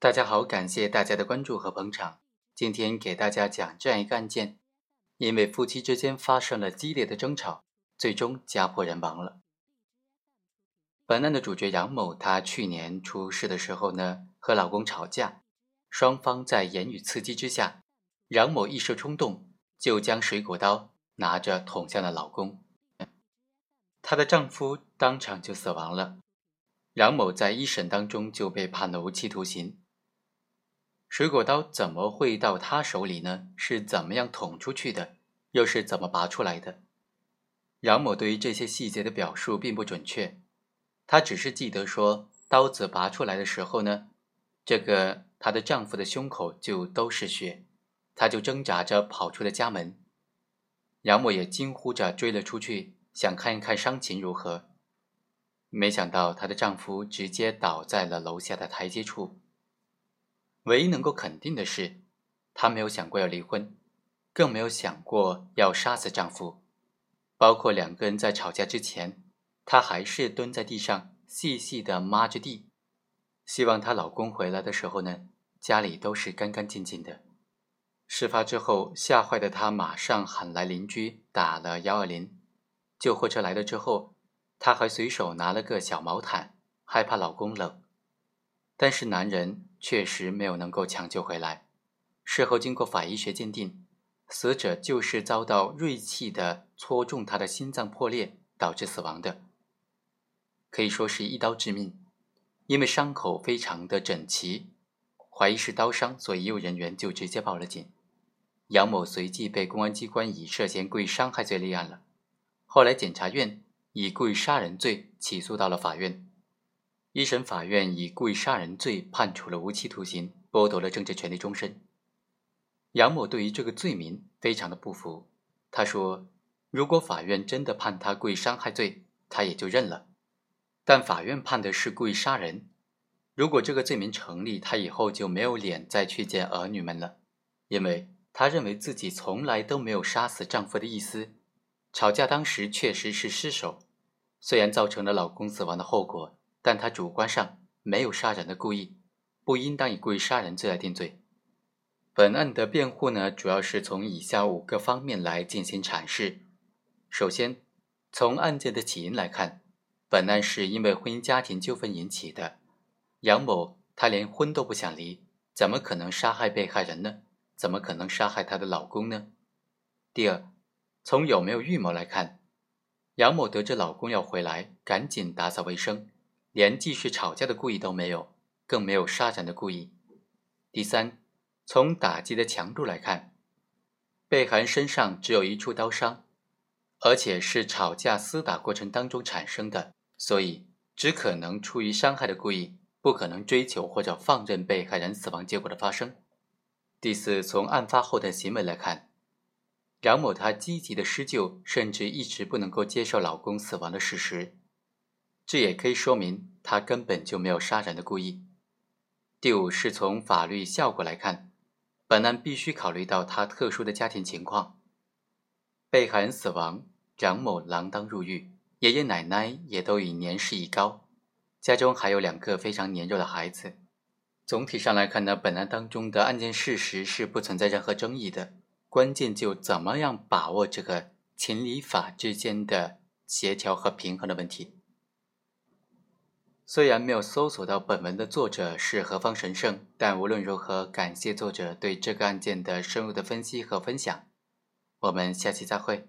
大家好，感谢大家的关注和捧场。今天给大家讲这样一个案件：因为夫妻之间发生了激烈的争吵，最终家破人亡了。本案的主角杨某，她去年出事的时候呢，和老公吵架，双方在言语刺激之下，杨某一时冲动，就将水果刀拿着捅向了老公，她的丈夫当场就死亡了。杨某在一审当中就被判了无期徒刑。水果刀怎么会到他手里呢？是怎么样捅出去的？又是怎么拔出来的？杨某对于这些细节的表述并不准确，她只是记得说，刀子拔出来的时候呢，这个她的丈夫的胸口就都是血，她就挣扎着跑出了家门。杨某也惊呼着追了出去，想看一看伤情如何，没想到她的丈夫直接倒在了楼下的台阶处。唯一能够肯定的是，她没有想过要离婚，更没有想过要杀死丈夫。包括两个人在吵架之前，她还是蹲在地上细细的抹着地，希望她老公回来的时候呢，家里都是干干净净的。事发之后，吓坏的她马上喊来邻居，打了幺二零。救护车来了之后，她还随手拿了个小毛毯，害怕老公冷。但是男人确实没有能够抢救回来。事后经过法医学鉴定，死者就是遭到锐器的戳中，他的心脏破裂导致死亡的，可以说是一刀致命。因为伤口非常的整齐，怀疑是刀伤，所以医务人员就直接报了警。杨某随即被公安机关以涉嫌故意伤害罪立案了。后来检察院以故意杀人罪起诉到了法院。一审法院以故意杀人罪判处了无期徒刑，剥夺了政治权利终身。杨某对于这个罪名非常的不服，他说：“如果法院真的判他故意伤害罪，他也就认了。但法院判的是故意杀人，如果这个罪名成立，他以后就没有脸再去见儿女们了，因为他认为自己从来都没有杀死丈夫的意思。吵架当时确实是失手，虽然造成了老公死亡的后果。”但他主观上没有杀人的故意，不应当以故意杀人罪来定罪。本案的辩护呢，主要是从以下五个方面来进行阐释。首先，从案件的起因来看，本案是因为婚姻家庭纠纷引起的。杨某她连婚都不想离，怎么可能杀害被害人呢？怎么可能杀害她的老公呢？第二，从有没有预谋来看，杨某得知老公要回来，赶紧打扫卫生。连继续吵架的故意都没有，更没有杀人的故意。第三，从打击的强度来看，被害人身上只有一处刀伤，而且是吵架厮打过程当中产生的，所以只可能出于伤害的故意，不可能追求或者放任被害人死亡结果的发生。第四，从案发后的行为来看，杨某她积极的施救，甚至一直不能够接受老公死亡的事实。这也可以说明他根本就没有杀人的故意。第五是从法律效果来看，本案必须考虑到他特殊的家庭情况。被害人死亡，蒋某锒铛入狱，爷爷奶奶也都已年事已高，家中还有两个非常年幼的孩子。总体上来看呢，本案当中的案件事实是不存在任何争议的，关键就怎么样把握这个情理法之间的协调和平衡的问题。虽然没有搜索到本文的作者是何方神圣，但无论如何，感谢作者对这个案件的深入的分析和分享。我们下期再会。